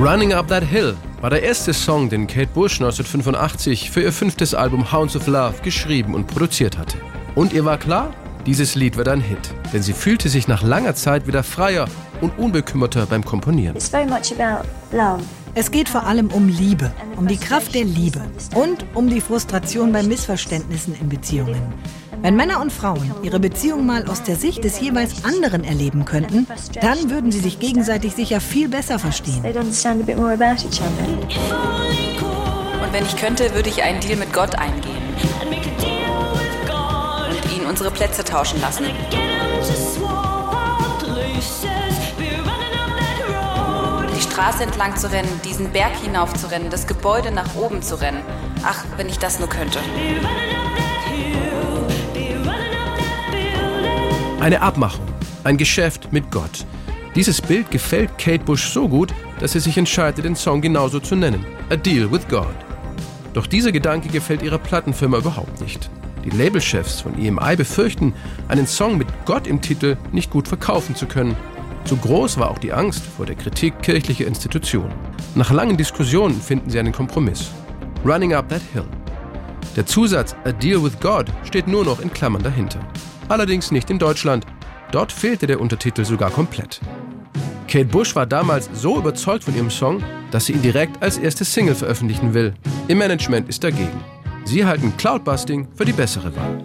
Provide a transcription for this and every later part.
Running Up That Hill war der erste Song, den Kate Bush 1985 für ihr fünftes Album Hounds of Love geschrieben und produziert hatte. Und ihr war klar, dieses Lied wird ein Hit, denn sie fühlte sich nach langer Zeit wieder freier und unbekümmerter beim Komponieren. Es geht vor allem um Liebe, um die Kraft der Liebe und um die Frustration bei Missverständnissen in Beziehungen. Wenn Männer und Frauen ihre Beziehung mal aus der Sicht des jeweils anderen erleben könnten, dann würden sie sich gegenseitig sicher viel besser verstehen. Und wenn ich könnte, würde ich einen Deal mit Gott eingehen und ihn unsere Plätze tauschen lassen. Die Straße entlang zu rennen, diesen Berg hinauf zu rennen, das Gebäude nach oben zu rennen. Ach, wenn ich das nur könnte. Eine Abmachung, ein Geschäft mit Gott. Dieses Bild gefällt Kate Bush so gut, dass sie sich entscheidet, den Song genauso zu nennen: A Deal with God. Doch dieser Gedanke gefällt ihrer Plattenfirma überhaupt nicht. Die Labelchefs von EMI befürchten, einen Song mit Gott im Titel nicht gut verkaufen zu können. Zu groß war auch die Angst vor der Kritik kirchlicher Institutionen. Nach langen Diskussionen finden sie einen Kompromiss. Running Up That Hill. Der Zusatz A Deal with God steht nur noch in Klammern dahinter allerdings nicht in Deutschland. Dort fehlte der Untertitel sogar komplett. Kate Bush war damals so überzeugt von ihrem Song, dass sie ihn direkt als erste Single veröffentlichen will. Ihr Management ist dagegen. Sie halten Cloudbusting für die bessere Wahl.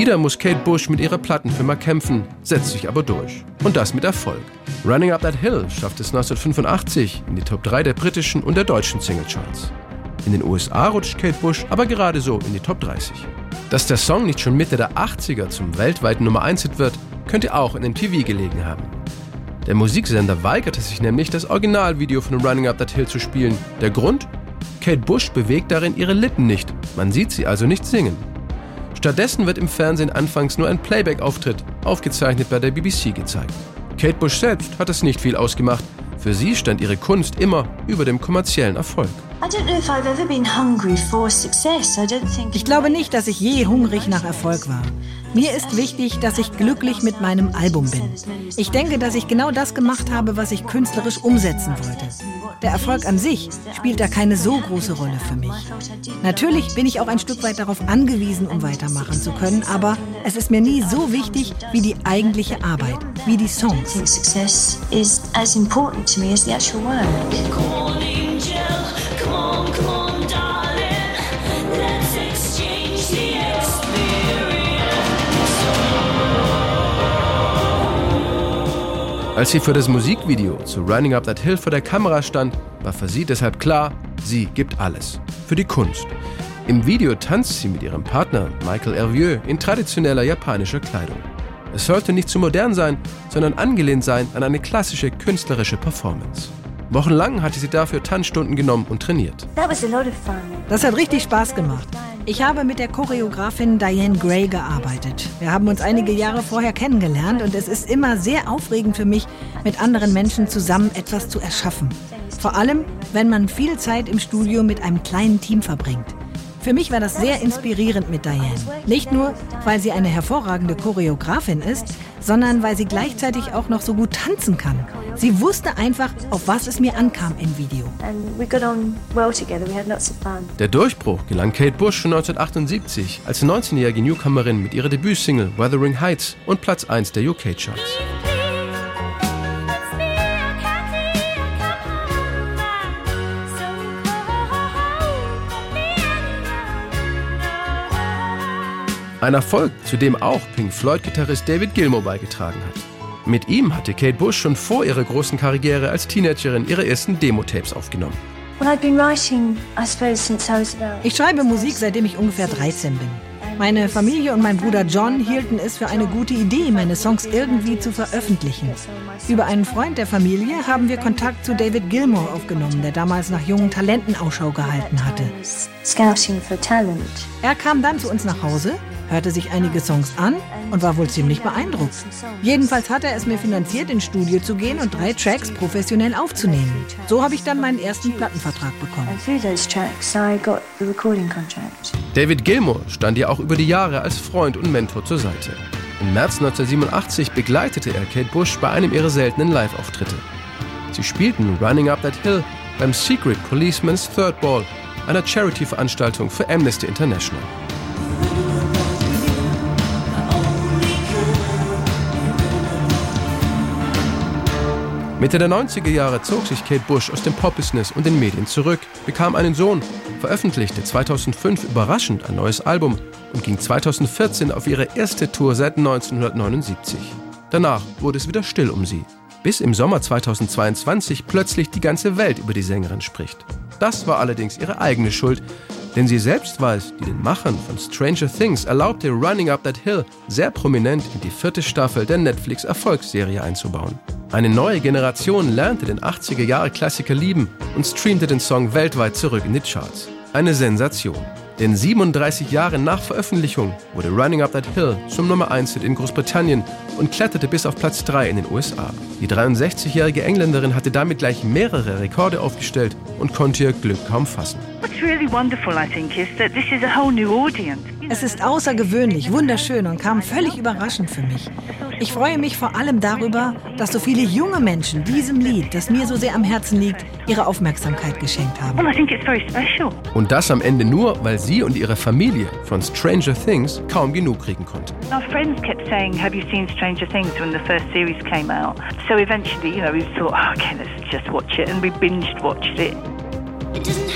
Wieder muss Kate Bush mit ihrer Plattenfirma kämpfen, setzt sich aber durch. Und das mit Erfolg. Running Up That Hill schafft es 1985 in die Top 3 der britischen und der deutschen Singlecharts. In den USA rutscht Kate Bush aber gerade so in die Top 30. Dass der Song nicht schon Mitte der 80er zum weltweiten Nummer 1 Hit wird, könnte auch in MTV gelegen haben. Der Musiksender weigerte sich nämlich, das Originalvideo von Running Up That Hill zu spielen. Der Grund? Kate Bush bewegt darin ihre Lippen nicht. Man sieht sie also nicht singen. Stattdessen wird im Fernsehen anfangs nur ein Playback-Auftritt, aufgezeichnet bei der BBC, gezeigt. Kate Bush selbst hat es nicht viel ausgemacht. Für sie stand ihre Kunst immer über dem kommerziellen Erfolg. Ich glaube nicht, dass ich je hungrig nach Erfolg war. Mir ist wichtig, dass ich glücklich mit meinem Album bin. Ich denke, dass ich genau das gemacht habe, was ich künstlerisch umsetzen wollte. Der Erfolg an sich spielt da keine so große Rolle für mich. Natürlich bin ich auch ein Stück weit darauf angewiesen, um weitermachen zu können, aber es ist mir nie so wichtig wie die eigentliche Arbeit, wie die Songs. Success is as important to me as the actual work. Als sie für das Musikvideo zu Running Up That Hill vor der Kamera stand, war für sie deshalb klar, sie gibt alles. Für die Kunst. Im Video tanzt sie mit ihrem Partner Michael Hervieux in traditioneller japanischer Kleidung. Es sollte nicht zu modern sein, sondern angelehnt sein an eine klassische künstlerische Performance. Wochenlang hatte sie dafür Tanzstunden genommen und trainiert. Das hat richtig Spaß gemacht. Ich habe mit der Choreografin Diane Gray gearbeitet. Wir haben uns einige Jahre vorher kennengelernt und es ist immer sehr aufregend für mich, mit anderen Menschen zusammen etwas zu erschaffen. Vor allem, wenn man viel Zeit im Studio mit einem kleinen Team verbringt. Für mich war das sehr inspirierend mit Diane. Nicht nur, weil sie eine hervorragende Choreografin ist, sondern weil sie gleichzeitig auch noch so gut tanzen kann. Sie wusste einfach, auf was es mir ankam im Video. Der Durchbruch gelang Kate Bush schon 1978 als 19-jährige Newcomerin mit ihrer Debütsingle Wuthering Heights und Platz 1 der UK-Charts. Ein Erfolg, zu dem auch Pink Floyd-Gitarrist David Gilmour beigetragen hat. Mit ihm hatte Kate Bush schon vor ihrer großen Karriere als Teenagerin ihre ersten Demo-Tapes aufgenommen. Ich schreibe Musik, seitdem ich ungefähr 13 bin. Meine Familie und mein Bruder John hielten es für eine gute Idee, meine Songs irgendwie zu veröffentlichen. Über einen Freund der Familie haben wir Kontakt zu David Gilmour aufgenommen, der damals nach jungen Talenten Ausschau gehalten hatte. Er kam dann zu uns nach Hause hörte sich einige Songs an und war wohl ziemlich beeindruckt. Jedenfalls hat er es mir finanziert, ins Studio zu gehen und drei Tracks professionell aufzunehmen. So habe ich dann meinen ersten Plattenvertrag bekommen. David Gilmour stand ihr auch über die Jahre als Freund und Mentor zur Seite. Im März 1987 begleitete er Kate Bush bei einem ihrer seltenen Live-Auftritte. Sie spielten Running Up That Hill beim Secret Policeman's Third Ball, einer Charity-Veranstaltung für Amnesty International. Mitte der 90er Jahre zog sich Kate Bush aus dem Pop-Business und den Medien zurück, bekam einen Sohn, veröffentlichte 2005 überraschend ein neues Album und ging 2014 auf ihre erste Tour seit 1979. Danach wurde es wieder still um sie, bis im Sommer 2022 plötzlich die ganze Welt über die Sängerin spricht. Das war allerdings ihre eigene Schuld, denn sie selbst war es, die den Machern von Stranger Things erlaubte, Running Up That Hill sehr prominent in die vierte Staffel der Netflix-Erfolgsserie einzubauen. Eine neue Generation lernte den 80er-Jahre-Klassiker lieben und streamte den Song weltweit zurück in die Charts. Eine Sensation. Denn 37 Jahre nach Veröffentlichung wurde Running Up That Hill zum Nummer 1 Hit in Großbritannien und kletterte bis auf Platz 3 in den USA. Die 63-jährige Engländerin hatte damit gleich mehrere Rekorde aufgestellt und konnte ihr Glück kaum fassen. Es ist außergewöhnlich, wunderschön und kam völlig überraschend für mich. Ich freue mich vor allem darüber, dass so viele junge Menschen diesem Lied, das mir so sehr am Herzen liegt, ihre Aufmerksamkeit geschenkt haben. Und das am Ende nur, weil sie und ihre Familie von Stranger Things kaum genug kriegen konnten. Our friends kept saying, "Have you seen Stranger Things?" when the first series came out. So eventually, you know, we thought, oh, "Okay, let's just watch it," and we binged watched it. It.